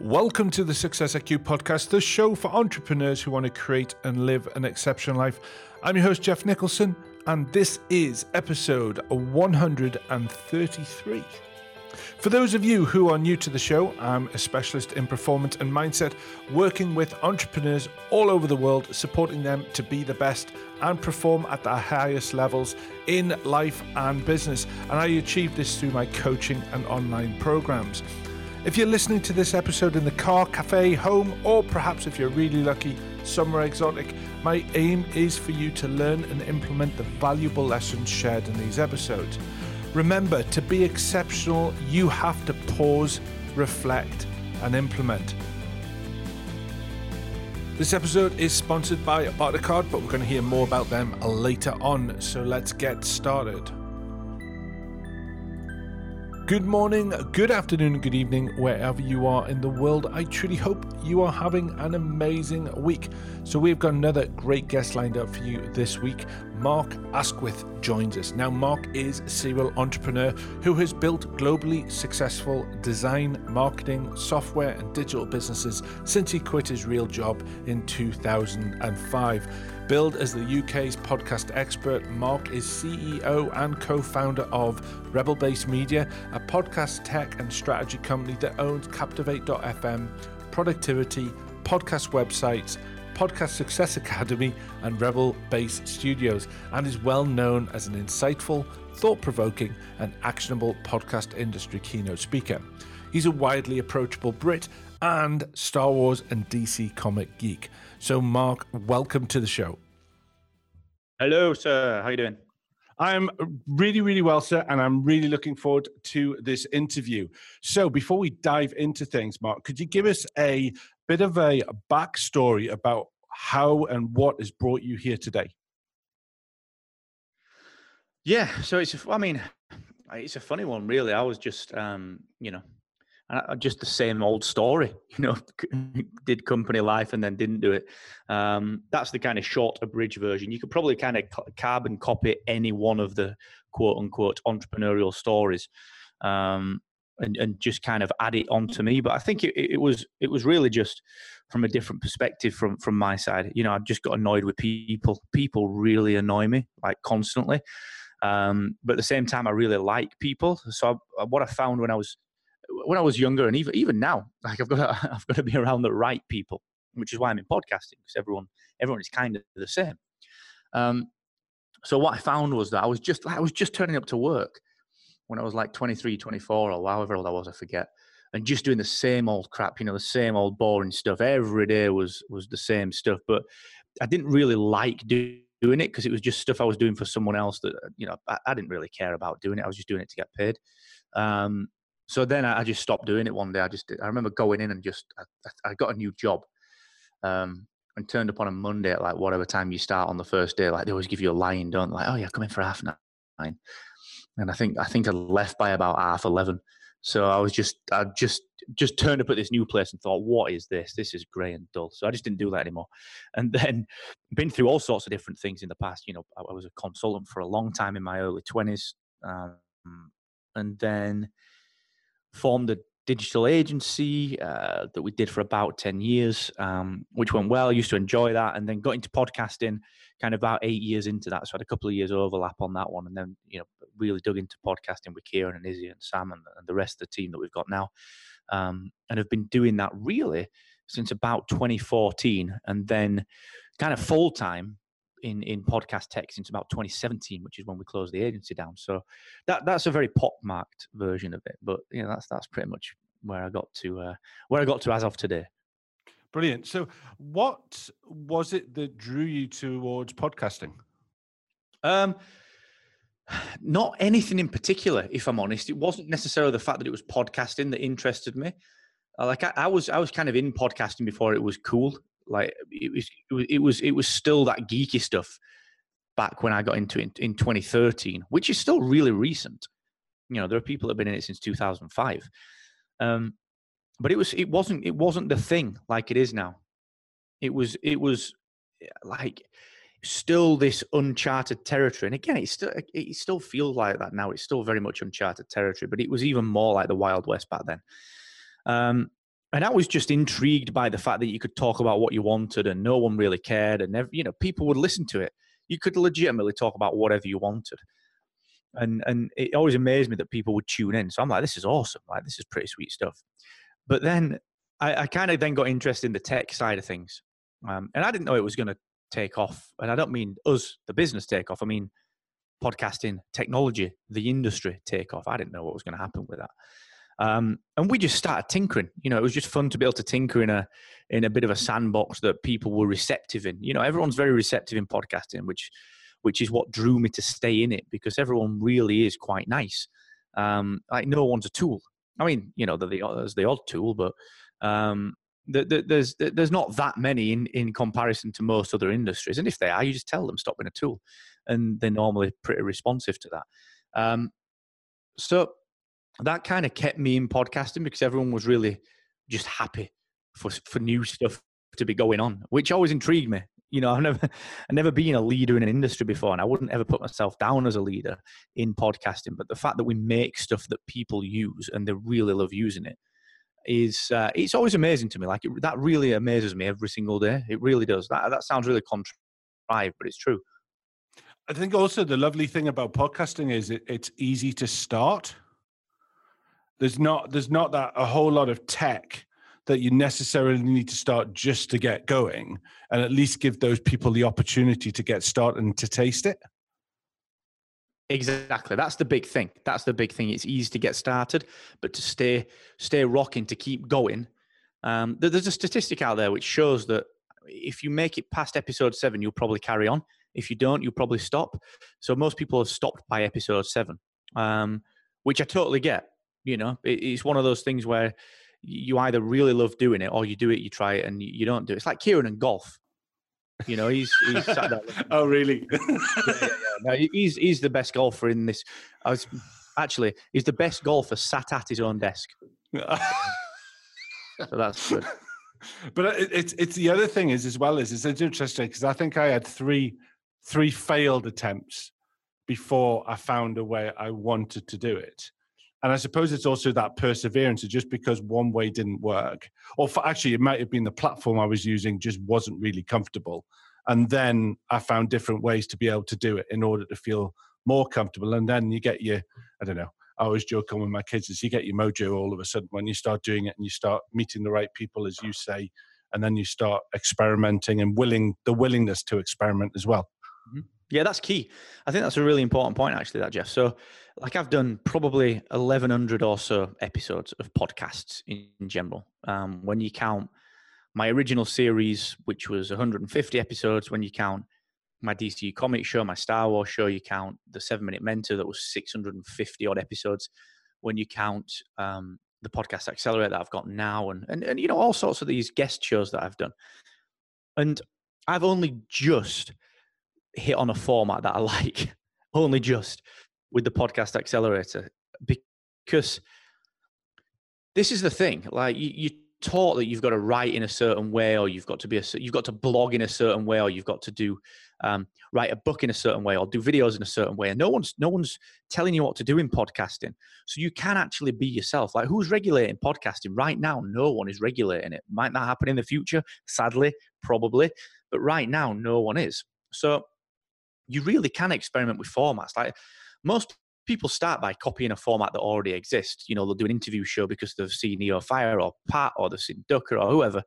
Welcome to the Success IQ podcast, the show for entrepreneurs who want to create and live an exceptional life. I'm your host, Jeff Nicholson, and this is episode 133. For those of you who are new to the show, I'm a specialist in performance and mindset, working with entrepreneurs all over the world, supporting them to be the best and perform at the highest levels in life and business. And I achieve this through my coaching and online programs. If you're listening to this episode in the car, cafe, home, or perhaps if you're really lucky, somewhere exotic, my aim is for you to learn and implement the valuable lessons shared in these episodes. Remember, to be exceptional, you have to pause, reflect, and implement. This episode is sponsored by Bartercard, but we're going to hear more about them later on. So let's get started. Good morning, good afternoon, good evening, wherever you are in the world. I truly hope you are having an amazing week. So, we've got another great guest lined up for you this week. Mark Asquith joins us. Now, Mark is a serial entrepreneur who has built globally successful design, marketing, software, and digital businesses since he quit his real job in 2005. Billed as the UK's podcast expert, Mark is CEO and co founder of Rebel Base Media, a podcast tech and strategy company that owns Captivate.fm, Productivity, podcast websites, Podcast Success Academy, and Rebel Base Studios, and is well known as an insightful, thought provoking, and actionable podcast industry keynote speaker. He's a widely approachable Brit and Star Wars and DC comic geek. So, Mark, welcome to the show. Hello, sir. How you doing? I'm really, really well, sir, and I'm really looking forward to this interview. So, before we dive into things, Mark, could you give us a bit of a backstory about how and what has brought you here today? Yeah, so it's, I mean, it's a funny one, really. I was just, um, you know, just the same old story, you know, did company life and then didn't do it. Um, that's the kind of short abridged version. You could probably kind of carbon copy any one of the quote unquote entrepreneurial stories. Um, and, and just kind of add it onto me, but I think it, it was it was really just from a different perspective from from my side. You know, I just got annoyed with people. People really annoy me like constantly, um, but at the same time, I really like people. So I, what I found when I was when I was younger, and even even now, like I've got to, I've got to be around the right people, which is why I'm in podcasting because everyone everyone is kind of the same. Um, so what I found was that I was just I was just turning up to work when I was like 23, 24, or however old I was, I forget, and just doing the same old crap, you know, the same old boring stuff. Every day was was the same stuff, but I didn't really like doing doing it because it was just stuff I was doing for someone else that you know I, I, didn't really care about doing it. I was just doing it to get paid. Um, so then I, just stopped doing it one day. I just I remember going in and just I, I got a new job, um, and turned up on a Monday at like whatever time you start on the first day. Like they always give you a line, don't they? Like oh yeah, come in for half nine, and I think I think I left by about half eleven. So I was just I just just turned up at this new place and thought, what is this? This is grey and dull. So I just didn't do that anymore. And then been through all sorts of different things in the past. You know, I was a consultant for a long time in my early twenties, um, and then formed a digital agency uh, that we did for about 10 years, um, which went well. I used to enjoy that and then got into podcasting kind of about eight years into that. So I had a couple of years overlap on that one and then, you know, really dug into podcasting with Kieran and Izzy and Sam and, and the rest of the team that we've got now. Um, and have been doing that really since about 2014 and then kind of full time in in podcast tech since about 2017, which is when we closed the agency down. So that that's a very pop marked version of it. But you know, that's that's pretty much where I got to uh, where I got to as of today. Brilliant. So, what was it that drew you towards podcasting? Um, not anything in particular, if I'm honest. It wasn't necessarily the fact that it was podcasting that interested me. Like I, I was, I was kind of in podcasting before it was cool. Like it was, it was, it was, still that geeky stuff back when I got into it in, in 2013, which is still really recent. You know, there are people that have been in it since 2005. Um, but it was, it wasn't, it wasn't the thing like it is now. It was, it was eh, like still this uncharted territory. And again, it still, it still feels like that now. It's still very much uncharted territory, but it was even more like the Wild West back then. Um, and I was just intrigued by the fact that you could talk about what you wanted and no one really cared, and you know people would listen to it. You could legitimately talk about whatever you wanted, and and it always amazed me that people would tune in. So I'm like, this is awesome, like this is pretty sweet stuff. But then I, I kind of then got interested in the tech side of things, um, and I didn't know it was going to take off. And I don't mean us, the business take off. I mean podcasting, technology, the industry take off. I didn't know what was going to happen with that. Um, and we just started tinkering. You know, it was just fun to be able to tinker in a in a bit of a sandbox that people were receptive in. You know, everyone's very receptive in podcasting, which which is what drew me to stay in it because everyone really is quite nice. Um, like no one's a tool. I mean, you know, the, there's the odd tool, but um, the, the, there's there's not that many in, in comparison to most other industries. And if they are, you just tell them stop being a tool, and they're normally pretty responsive to that. Um, so that kind of kept me in podcasting because everyone was really just happy for for new stuff to be going on, which always intrigued me. You know, I've never I've never been a leader in an industry before, and I wouldn't ever put myself down as a leader in podcasting. But the fact that we make stuff that people use and they really love using it is uh, it's always amazing to me. Like it, that really amazes me every single day. It really does. That that sounds really contrived, but it's true. I think also the lovely thing about podcasting is it, it's easy to start there's not there's not that a whole lot of tech that you necessarily need to start just to get going and at least give those people the opportunity to get started and to taste it. Exactly. That's the big thing. That's the big thing. It's easy to get started but to stay stay rocking to keep going. Um, there's a statistic out there which shows that if you make it past episode seven you'll probably carry on. If you don't you'll probably stop. So most people have stopped by episode seven um, which i totally get you know, it's one of those things where you either really love doing it or you do it, you try it, and you don't do it. It's like Kieran and golf. You know, he's he's oh, really? yeah, yeah, yeah. No, he's he's the best golfer in this. I was actually he's the best golfer sat at his own desk. so that's good. But it's it's the other thing is as well is it's interesting because I think I had three three failed attempts before I found a way I wanted to do it. And I suppose it's also that perseverance. Just because one way didn't work, or actually, it might have been the platform I was using just wasn't really comfortable. And then I found different ways to be able to do it in order to feel more comfortable. And then you get your, I don't know, I always joke on with my kids is you get your mojo all of a sudden when you start doing it and you start meeting the right people, as you say, and then you start experimenting and willing the willingness to experiment as well. Mm-hmm. Yeah, that's key. I think that's a really important point, actually, that Jeff. So, like, I've done probably 1,100 or so episodes of podcasts in, general. Um, when you count my original series, which was 150 episodes, when you count my DC comic show, my Star Wars show, you count the Seven Minute Mentor, that was 650 odd episodes. When you count um, the podcast accelerator that I've got now, and, and and you know all sorts of these guest shows that I've done, and I've only just hit on a format that I like, only just with the podcast accelerator, because this is the thing. Like you, you taught that you've got to write in a certain way, or you've got to be a, you've got to blog in a certain way, or you've got to do um, write a book in a certain way, or do videos in a certain way. And no one's no one's telling you what to do in podcasting, so you can actually be yourself. Like who's regulating podcasting right now? No one is regulating it. Might not happen in the future, sadly, probably, but right now, no one is. So you really can experiment with formats. Like most people start by copying a format that already exists. You know, they'll do an interview show because they've seen EOFire or Pat or they've seen Ducker or whoever.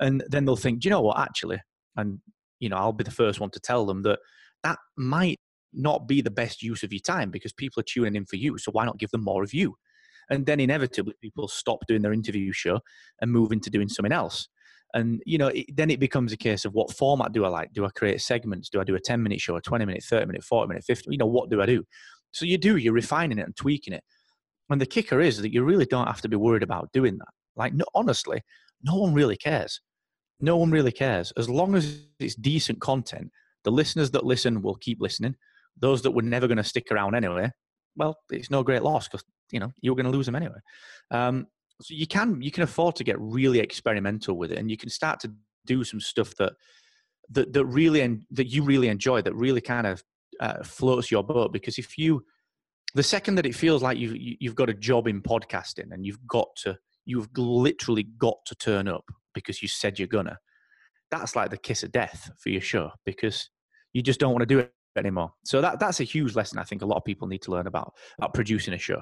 And then they'll think, do you know what, actually? And, you know, I'll be the first one to tell them that that might not be the best use of your time because people are tuning in for you. So why not give them more of you? And then inevitably people stop doing their interview show and move into doing something else. And you know, it, then it becomes a case of what format do I like? Do I create segments? Do I do a ten minute show, a twenty minute, thirty minute, forty minute, fifty? You know, what do I do? So you do. You're refining it and tweaking it. And the kicker is that you really don't have to be worried about doing that. Like, no, honestly, no one really cares. No one really cares as long as it's decent content. The listeners that listen will keep listening. Those that were never going to stick around anyway, well, it's no great loss because you know you're going to lose them anyway. Um, so you can you can afford to get really experimental with it and you can start to do some stuff that that, that really en- that you really enjoy that really kind of uh, floats your boat because if you the second that it feels like you, you you've got a job in podcasting and you've got to you've literally got to turn up because you said you're gonna. That's like the kiss of death for your show because you just don't want to do it anymore. So that that's a huge lesson I think a lot of people need to learn about about producing a show.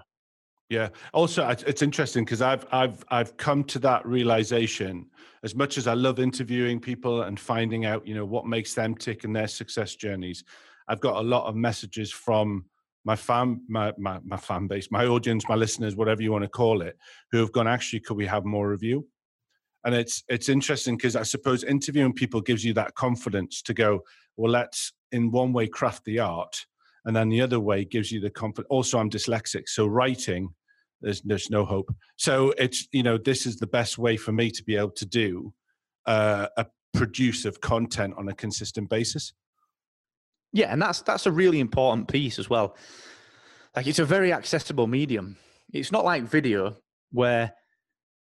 Yeah. Also, it's interesting because I've I've I've come to that realization. As much as I love interviewing people and finding out, you know, what makes them tick in their success journeys, I've got a lot of messages from my fan, my, my my fan base, my audience, my listeners, whatever you want to call it, who have gone. Actually, could we have more of you? And it's it's interesting because I suppose interviewing people gives you that confidence to go. Well, let's in one way craft the art and then the other way gives you the confidence also i'm dyslexic so writing there's there's no hope. So it's you know this is the best way for me to be able to do uh, a produce of content on a consistent basis. Yeah and that's that's a really important piece as well. Like it's a very accessible medium. It's not like video where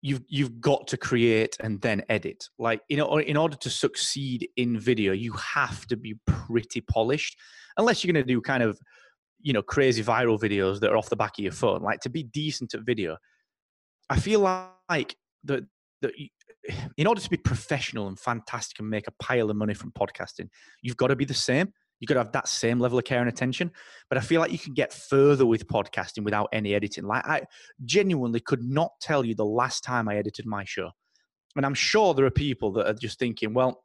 you've you've got to create and then edit. Like you know in order to succeed in video you have to be pretty polished unless you're going to do kind of you know crazy viral videos that are off the back of your phone. Like to be decent at video i feel like that that in order to be professional and fantastic and make a pile of money from podcasting you've got to be the same you've got to have that same level of care and attention but i feel like you can get further with podcasting without any editing like i genuinely could not tell you the last time i edited my show and i'm sure there are people that are just thinking well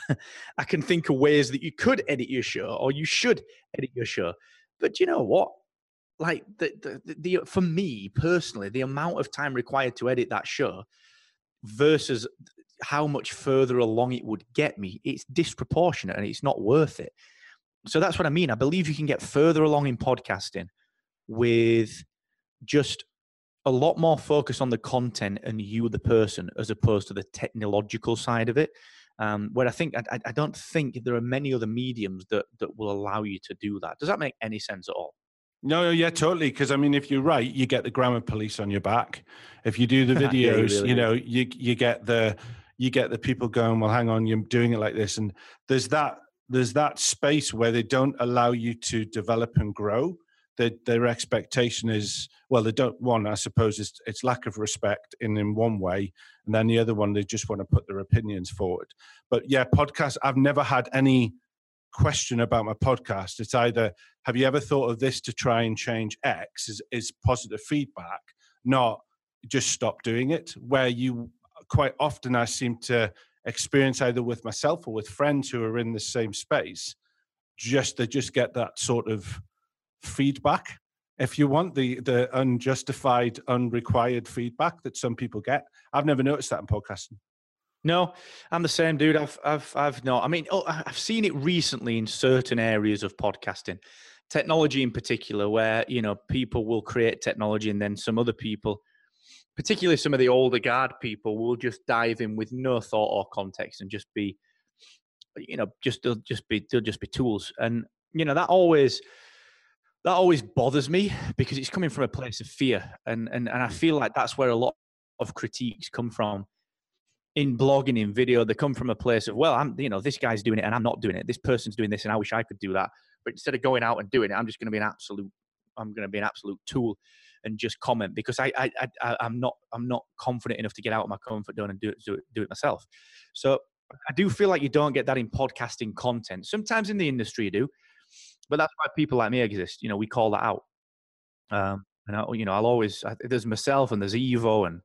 I can think of ways that you could edit your show or you should edit your show. But you know what? Like the, the, the, for me personally, the amount of time required to edit that show versus how much further along it would get me, it's disproportionate and it's not worth it. So that's what I mean. I believe you can get further along in podcasting with just a lot more focus on the content and you, the person, as opposed to the technological side of it. Um, where I think I, I don't think there are many other mediums that that will allow you to do that. Does that make any sense at all? No, yeah, totally. Because I mean, if you're right, you get the grammar police on your back. If you do the videos, yeah, really you know, you you get the you get the people going. Well, hang on, you're doing it like this, and there's that there's that space where they don't allow you to develop and grow. Their, their expectation is well they don't want i suppose it's, it's lack of respect in in one way and then the other one they just want to put their opinions forward. But yeah podcast i've never had any question about my podcast. It's either have you ever thought of this to try and change x? is, is positive feedback not just stop doing it. Where you quite often i seem to experience either with myself or with friends who are in the same space just they just get that sort of feedback if you want the the unjustified unrequired feedback that some people get. I've never noticed that in podcasting. No i'm the same dude. I've i've i've not. I mean oh, i've seen it recently in certain areas of podcasting. Technology in particular where you know people will create technology and then some other people particularly some of the older guard people will just dive in with no thought or context and just be you know just they'll just be they'll just be tools. And you know that always that always bothers me because it's coming from a place of fear. And and, and i feel like that's where a lot of critiques come from. In blogging in video they come from a place of well i'm you know this guy's doing it and i'm not doing it. This person's doing this and i wish i could do that. But instead of going out and doing it i'm just going to be an absolute i'm going to be an absolute tool and just comment because I, I i i'm not i'm not confident enough to get out of my comfort zone and do it do it, do it myself so i do feel like you don't get that in podcasting content sometimes in the industry you do but that's why people like me exist. You know, we call that out. Um, and I, you know, I'll always there's myself and there's Evo and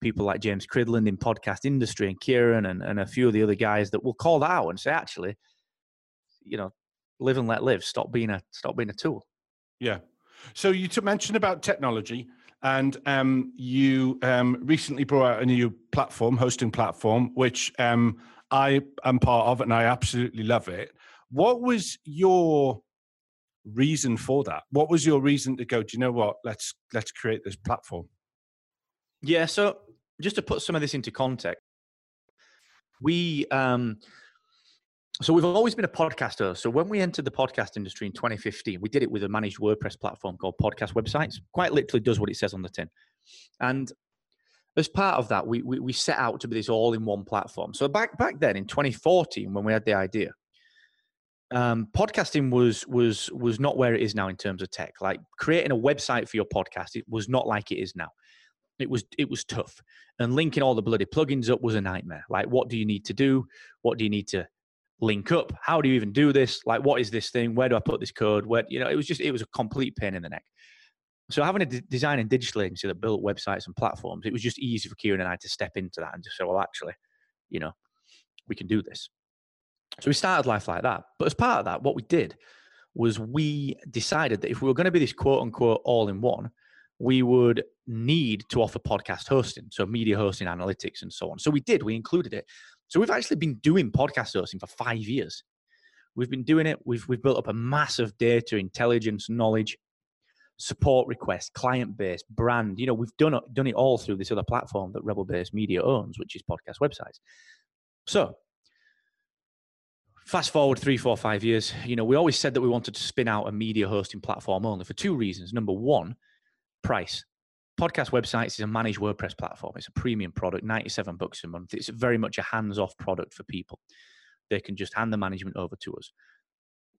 people like James Cridland in podcast industry and Kieran and, and a few of the other guys that will call that out and say, actually, you know, live and let live. Stop being a stop being a tool. Yeah. So you mentioned about technology, and um, you um, recently brought out a new platform, hosting platform, which um, I am part of, and I absolutely love it. What was your reason for that? What was your reason to go? Do you know what? Let's let's create this platform. Yeah. So just to put some of this into context, we um, so we've always been a podcaster. So when we entered the podcast industry in 2015, we did it with a managed WordPress platform called Podcast Websites. Quite literally does what it says on the tin. And as part of that, we, we, we set out to be this all-in-one platform. So back back then in 2014, when we had the idea, um, podcasting was was was not where it is now in terms of tech. Like creating a website for your podcast, it was not like it is now. it was it was tough and linking all the bloody plugins up was a nightmare like what do you need to do what do you need to link up. How do you even do this? Like what is this thing? Where do i put this code? Where you know it was just it was a complete pain in the neck. So having a d- design and digital agency that built websites and platforms it was just easy for kieran and i to step into that and just say well actually you know we can do this. So we started life like that. But as part of that what we did was we decided that if we were going to be this quote unquote all in one we would need to offer podcast hosting, so media hosting, analytics, and so on. So we did, we included it. So we've actually been doing podcast hosting for five years. We've been doing it. We've we've built up a massive data intelligence, knowledge, support requests, client base, brand. You know, we've done done it all through this other platform that Rebel Base Media owns, which is podcast websites. So fast forward three, four, five years, you know, we always said that we wanted to spin out a media hosting platform only for two reasons. Number one, price. Podcast websites is a managed WordPress platform. It's a premium product, 97 bucks a month. It's very much a hands off product for people. They can just hand the management over to us.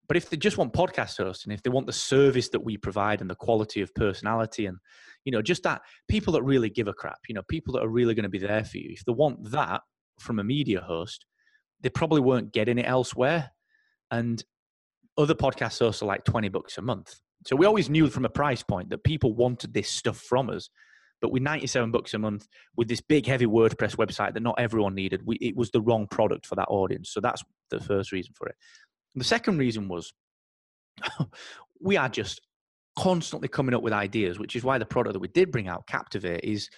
But if they just want podcast hosting, if they want the service that we provide and the quality of personality and, you know, just that people that really give a crap, you know, people that are really going to be there for you, if they want that from a media host, they probably weren't getting it elsewhere. And other podcast hosts are like 20 bucks a month. So we always knew from a price point that people wanted this stuff from us. But with 97 bucks a month, with this big, heavy WordPress website that not everyone needed, we, it was the wrong product for that audience. So that's the first reason for it. The second reason was we are just constantly coming up with ideas, which is why the product that we did bring out, Captivate, is,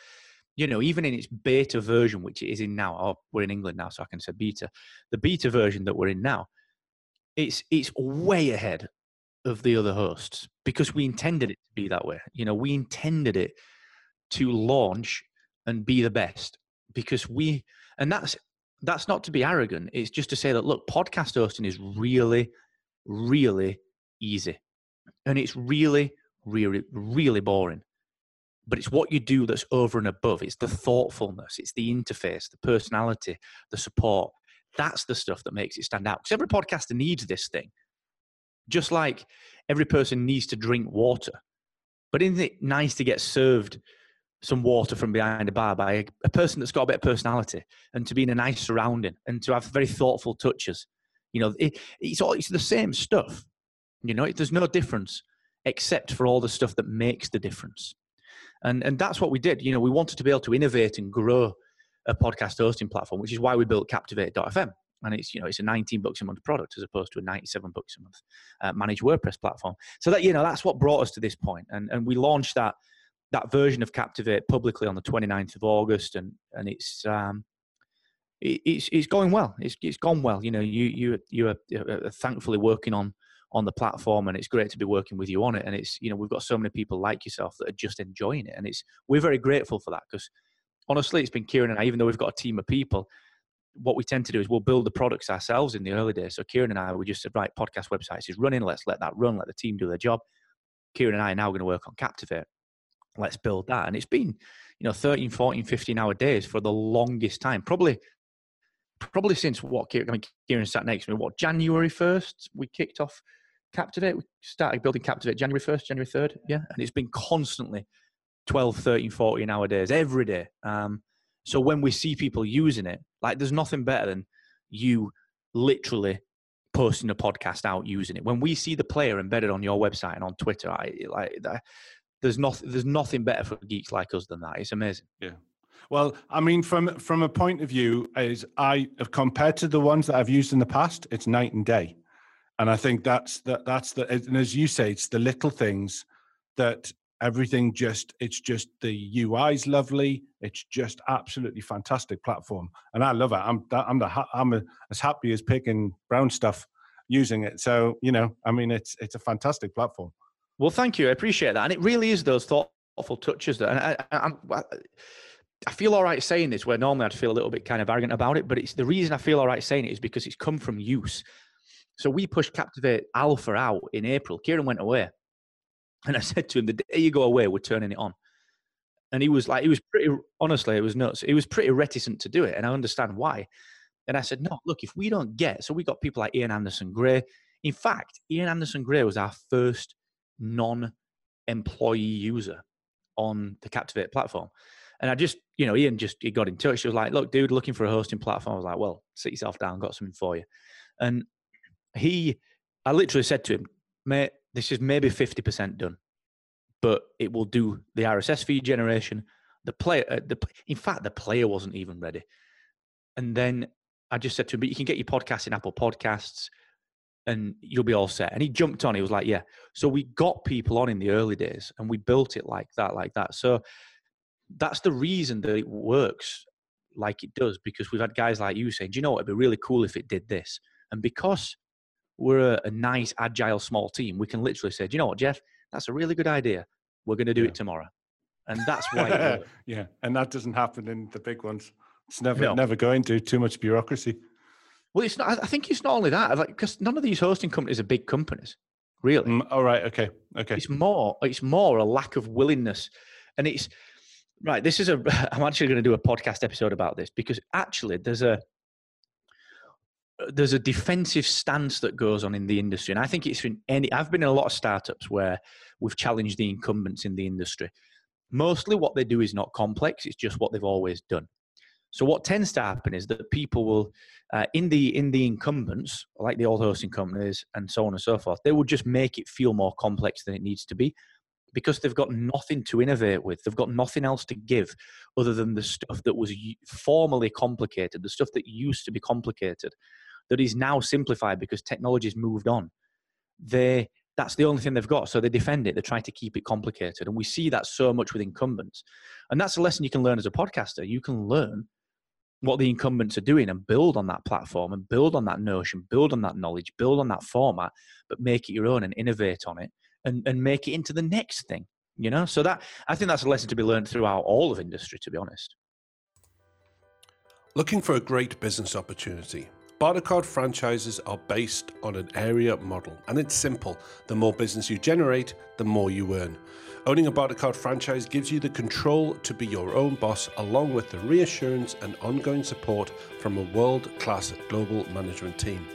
you know, even in its beta version, which it is in now, or we're in England now, so I can say beta, the beta version that we're in now, it's it's way ahead of the other hosts because we intended it to be that way. You know, we intended it to launch and be the best because we, and that's that's not to be arrogant. It's just to say that look, podcast hosting is really, really easy, and it's really, really, really boring. But it's what you do that's over and above. It's the thoughtfulness, it's the interface, the personality, the support. That's the stuff that makes it stand out. Because every podcaster needs this thing. Just like every person needs to drink water. But isn't it nice to get served some water from behind a bar by a, a, person that's got a bit of personality and to be in a nice surrounding and to have very thoughtful touches? You know, it, it's, all, it's the same stuff. You know, there's no difference except for all the stuff that makes the difference. And, and that's what we did. You know, we wanted to be able to innovate and grow a podcast hosting platform, which is why we built Captivate.fm and it's you know it's a 19 bucks a month product as opposed to a 97 bucks a month uh, managed WordPress platform. So that you know that's what brought us to this point, and and we launched that that version of Captivate publicly on the 29th of August, and and it's um, it, it's it's going well. It's it's gone well. You know, you you you are, are thankfully working on on the platform and it's great to be working with you on it and it's you know we've got so many people like yourself that are just enjoying it and it's we're very grateful for that because honestly it's been kieran and i even though we've got a team of people what we tend to do is we'll build the products ourselves in the early days. So Kieran and I, we just said, right, podcast websites is running. Let's let that run. Let the team do their job. Kieran and I are now going to work on Captivate. Let's build that. And it's been, you know, 13, 14, 15 hour days for the longest time. Probably, probably since what Kieran, I mean, Kieran sat next to me, what, January 1st, we kicked off Captivate. We started building Captivate January 1st, January 3rd. Yeah. And it's been constantly 12, 13, 14 hour days every day. Um, so when we see people using it, like there's nothing better than you literally posting a podcast out using it. When we see the player embedded on your website and on Twitter, I like that. There's nothing. There's nothing better for geeks like us than that. It's amazing. Yeah. Well, I mean, from from a point of view, is I have compared to the ones that I've used in the past, it's night and day, and I think that's that that's the and as you say, it's the little things that everything just it's just the UI's lovely. It's just absolutely fantastic platform, and I love it. I'm I'm the I'm a, as happy as picking brown stuff using it. So you know, I mean, it's it's a fantastic platform. Well, thank you. I appreciate that, and it really is those thoughtful touches that. And I, I, I feel all right saying this, where normally I'd feel a little bit kind of arrogant about it, but it's the reason I feel all right saying it is because it's come from use. So we pushed Captivate Alpha out in April. Kieran went away and I said to him, the day you go away, we're turning it on. And he was like, he was pretty, honestly, it was nuts. He was pretty reticent to do it. And I understand why. And I said, no, look, if we don't get, so we got people like Ian Anderson Gray. In fact, Ian Anderson Gray was our first non employee user on the Captivate platform. And I just, you know, Ian just he got in touch. He was like, "Look, dude, looking for a hosting platform." I was like, "Well, sit yourself down. Got something for you." And he, I literally said to him, "Mate, this is maybe fifty percent done, but it will do the RSS feed generation. The player, uh, the in fact, the player wasn't even ready." And then I just said to him, "But you can get your podcast in Apple Podcasts." and you'll be all set. And he jumped on. He was like, "Yeah." So we got people on in the early days, and we built it like that, like that. So that's the reason that it works like it does because we've had guys like you saying, "Do you know what? It'd be really cool if it did this." And because we're a, a nice, agile, small team, we can literally say, "Do you know what, Jeff? That's a really good idea. We're going to do yeah. it tomorrow." And that's why. yeah, and that doesn't happen in the big ones. It's never no. never going to too much bureaucracy. Well, it's not. I think it's not only that. Like, because none of these hosting companies are big companies, really. Mm, all right. Okay. Okay. It's more. It's more a lack of willingness, and it's right. This is a. I'm actually going to do a podcast episode about this because actually there's a there's a defensive stance that goes on in the industry, and I think it's in any. I've been in a lot of startups where we've challenged the incumbents in the industry. Mostly, what they do is not complex; it's just what they've always done. So what tends to happen is that people will, uh, in the in the incumbents, like the old hosting companies and so on and so forth, they will just make it feel more complex than it needs to be, because they've got nothing to innovate with. They've got nothing else to give other than the stuff that was formerly complicated, the stuff that used to be complicated, that is now simplified because technology's moved on. They that's the only thing they've got. So they defend it. They try to keep it complicated. And we see that so much with incumbents. And that's a lesson you can learn as a podcaster. You can learn what the incumbents are doing and build on that platform and build on that notion, build on that knowledge, build on that format, but make it your own and innovate on it and, and make it into the next thing. You know, so that I think that's a lesson to be learned throughout all of industry, to be honest. Looking for a great business opportunity. Bartercard franchises are based on an area model, and it's simple. The more business you generate, the more you earn. Owning a Bartercard franchise gives you the control to be your own boss, along with the reassurance and ongoing support from a world class global management team.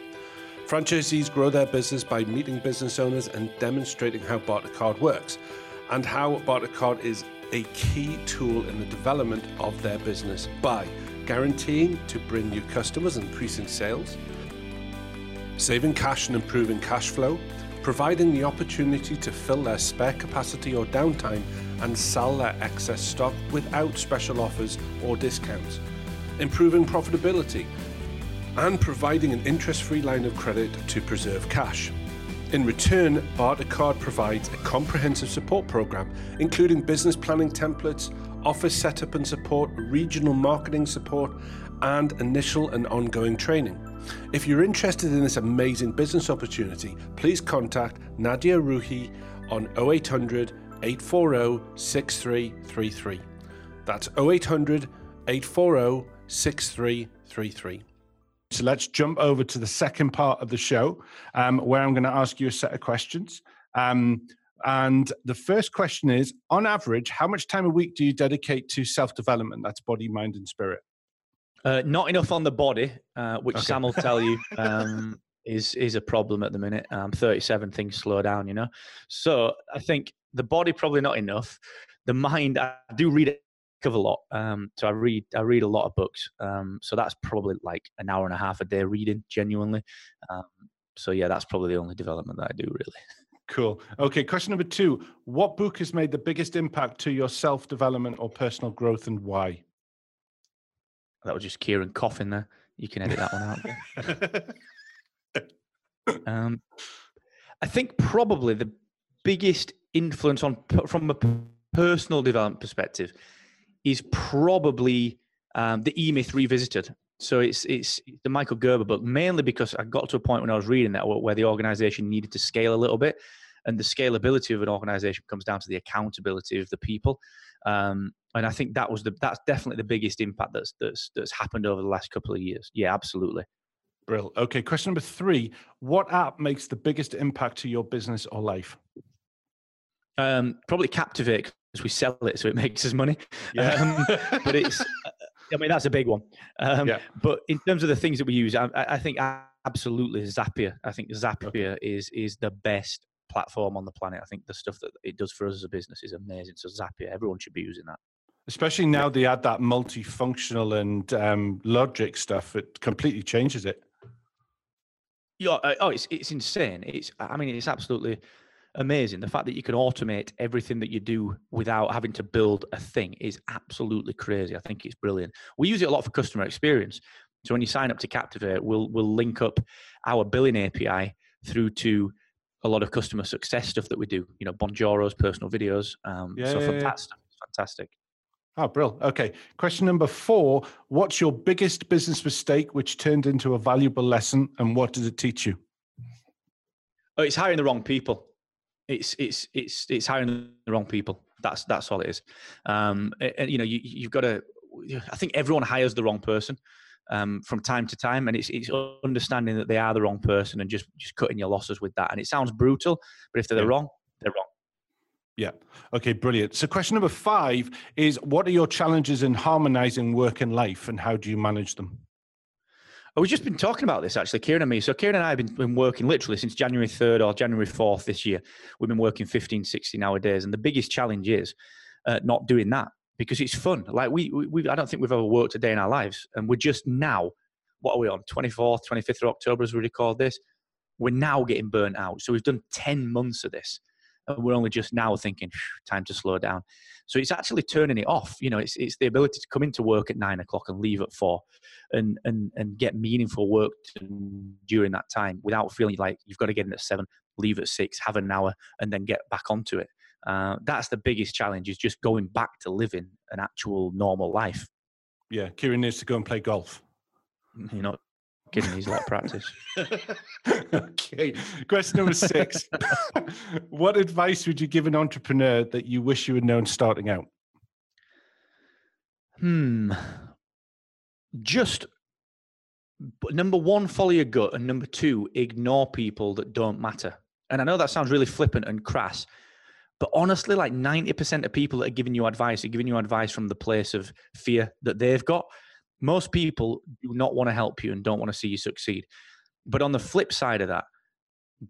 Franchisees grow their business by meeting business owners and demonstrating how Bartercard works, and how Bartercard is a key tool in the development of their business by guaranteeing to bring new customers increasing sales, saving cash and improving cash flow, providing the opportunity to fill their spare capacity or downtime and sell their excess stock without special offers or discounts, improving profitability, and providing an interest free line of credit to preserve cash. In return, Bartercard provides a comprehensive support program, including business planning templates, office setup and support, regional marketing support, and initial and ongoing training. If you're interested in this amazing business opportunity, please contact Nadia Ruhi on 0800 840 6333. That's 0800 840 6333. So let's jump over to the second part of the show um, where I'm going to ask you a set of questions. Um, and the first question is on average, how much time a week do you dedicate to self development? That's body, mind, and spirit. Uh, not enough on the body, uh, which okay. Sam will tell you um, is is a problem at the minute. Um, 37 things slow down, you know. So I think the body probably not enough. The mind, I do read a lot. Um, so I read I read a lot of books. Um, so that's probably like an hour and a half a day reading, genuinely. Um, so yeah, that's probably the only development that I do really. Cool. Okay, question number two. What book has made the biggest impact to your self development or personal growth and why? That was just Kieran coughing there. You can edit that one out. um, I think probably the biggest influence on from a personal development perspective is probably um, the E Myth Revisited. So it's it's the Michael Gerber book mainly because I got to a point when I was reading that where the organization needed to scale a little bit, and the scalability of an organization comes down to the accountability of the people. Um, and I think that was the that's definitely the biggest impact that's that's that's happened over the last couple of years. Yeah, absolutely. Brill. Okay, question number three: What app makes the biggest impact to your business or life? Um, probably Captivate because we sell it, so it makes us money. Yeah. Um, but it's, I mean, that's a big one. Um, yeah. But in terms of the things that we use, I, I think absolutely Zapier. I think Zapier okay. is is the best platform on the planet. I think the stuff that it does for us as a business is amazing. So Zapier, everyone should be using that. Especially now they add that multifunctional and um, logic stuff, it completely changes it. Yeah, uh, oh, it's it's insane. It's I mean, it's absolutely amazing. The fact that you can automate everything that you do without having to build a thing is absolutely crazy. I think it's brilliant. We use it a lot for customer experience. So when you sign up to Captivate, we'll we'll link up our billing API through to a lot of customer success stuff that we do. You know, Bonjoro's personal videos. Um, yeah, so yeah, fantastic. Oh, brill. Okay. Question number four What's your biggest business mistake which turned into a valuable lesson and what does it teach you? Oh, it's hiring the wrong people. It's it's it's it's hiring the wrong people. That's that's all it is. Um, and, you know, you, you've got to. I think everyone hires the wrong person um, from time to time, and it's it's understanding that they are the wrong person and just just cutting your losses with that. And it sounds brutal, but if they're yeah. wrong, they're wrong. Yeah. Okay, brilliant. So, question number five is What are your challenges in harmonizing work and life, and how do you manage them? We've just been talking about this actually, Kieran and me. So, Kieran and I have been, been working literally since January 3rd or January 4th this year. We've been working 15, 16 hour days. And the biggest challenge is uh, not doing that because it's fun. Like, we, we, I don't think we've ever worked a day in our lives. And we're just now, what are we on? 24th, 25th of October as we record this. We're now getting burnt out. So, we've done 10 months of this and we're only just now thinking time to slow down so it's actually turning it off you know it's, it's the ability to come into work at nine o'clock and leave at four and and and get meaningful work during that time without feeling like you've got to get in at seven leave at six have an hour and then get back onto it uh, that's the biggest challenge is just going back to living an actual normal life yeah kieran needs to go and play golf you know Kidding, he's like practice. okay. Question number six. what advice would you give an entrepreneur that you wish you had known starting out? Hmm. Just number one, follow your gut, and number two, ignore people that don't matter. And I know that sounds really flippant and crass, but honestly, like 90% of people that are giving you advice are giving you advice from the place of fear that they've got. Most people do not want to help you and don't want to see you succeed. But on the flip side of that,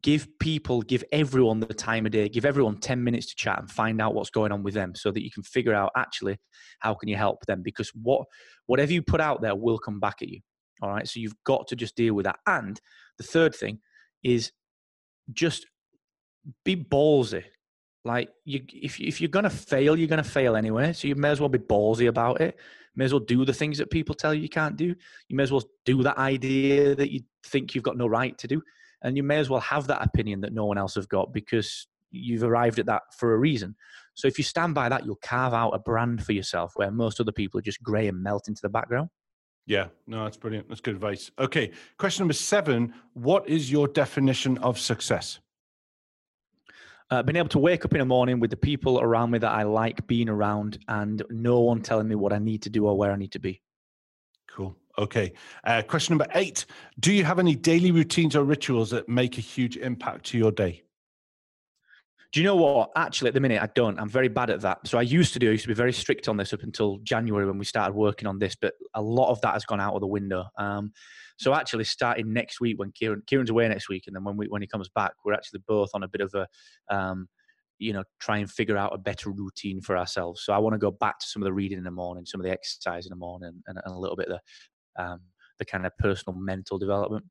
give people, give everyone the time of day, give everyone 10 minutes to chat and find out what's going on with them so that you can figure out actually how can you help them because what whatever you put out there will come back at you. All right. So you've got to just deal with that. And the third thing is just be ballsy. Like you, if if you're gonna fail, you're gonna fail anyway. So you may as well be ballsy about it may as well do the things that people tell you you can't do. You may as well do that idea that you think you've got no right to do. And you may as well have that opinion that no one else have got because you've arrived at that for a reason. So if you stand by that, you'll carve out a brand for yourself where most other people are just grey and melt into the background. Yeah, no, that's brilliant. That's good advice. Okay, question number seven What is your definition of success? Uh, being able to wake up in the morning with the people around me that I like being around and no one telling me what I need to do or where I need to be. Cool. Okay. Uh, question number eight Do you have any daily routines or rituals that make a huge impact to your day? Do you know what? Actually, at the minute, I don't. I'm very bad at that. So I used to do. I used to be very strict on this up until January when we started working on this. But a lot of that has gone out of the window. Um, so actually, starting next week when Kieran Kieran's away next week, and then when we when he comes back, we're actually both on a bit of a, um, you know, try and figure out a better routine for ourselves. So I want to go back to some of the reading in the morning, some of the exercise in the morning, and, and a little bit of the um, the kind of personal mental development.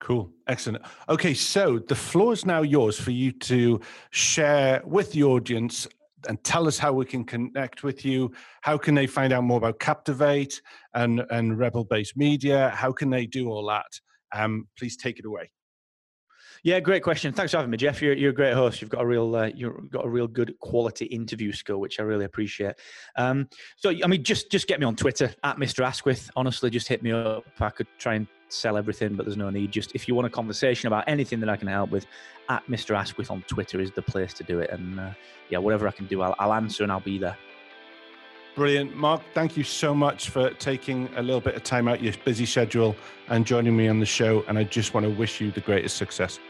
Cool. Excellent. Okay, so the floor is now yours for you to share with the audience and tell us how we can connect with you. How can they find out more about Captivate and, and Rebel Base Media? How can they do all that? Um, please take it away. Yeah, great question. Thanks for having me, Jeff. You're, you're a great host. You've got a real uh, you've got a real good quality interview skill, which I really appreciate. Um, so, I mean, just just get me on Twitter at Mr. Asquith. Honestly, just hit me up. I could try and sell everything, but there's no need. Just if you want a conversation about anything that I can help with, at Mr. Asquith on Twitter is the place to do it. And uh, yeah, whatever I can do, I'll, I'll answer and I'll be there. Brilliant. Mark, thank you so much for taking a little bit of time out your busy schedule and joining me on the show. And I just want to wish you the greatest success.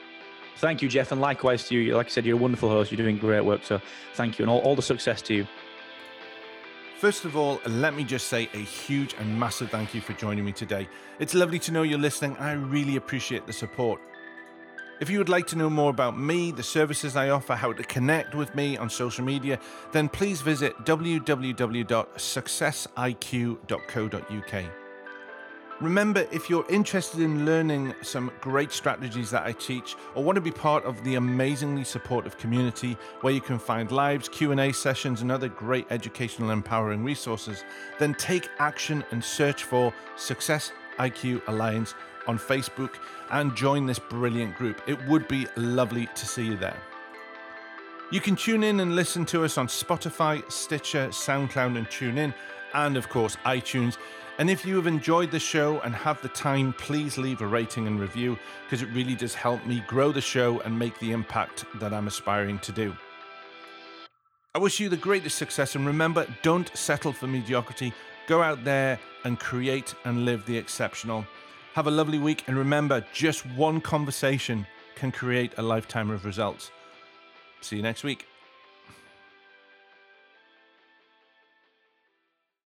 Thank you, Jeff. And likewise to you. Like I said, you're a wonderful host. You're doing great work. So thank you and all, all the success to you. First of all, let me just say a huge and massive thank you for joining me today. It's lovely to know you're listening. I really appreciate the support. If you would like to know more about me, the services I offer, how to connect with me on social media, then please visit www.successiq.co.uk. Remember, if you're interested in learning some great strategies that I teach or want to be part of the amazingly supportive community where you can find lives, Q&A sessions and other great educational empowering resources, then take action and search for Success IQ Alliance on Facebook and join this brilliant group. It would be lovely to see you there. You can tune in and listen to us on Spotify, Stitcher, SoundCloud, and TuneIn, and of course, iTunes. And if you have enjoyed the show and have the time, please leave a rating and review because it really does help me grow the show and make the impact that I'm aspiring to do. I wish you the greatest success, and remember, don't settle for mediocrity. Go out there and create and live the exceptional. Have a lovely week, and remember, just one conversation can create a lifetime of results. See you next week.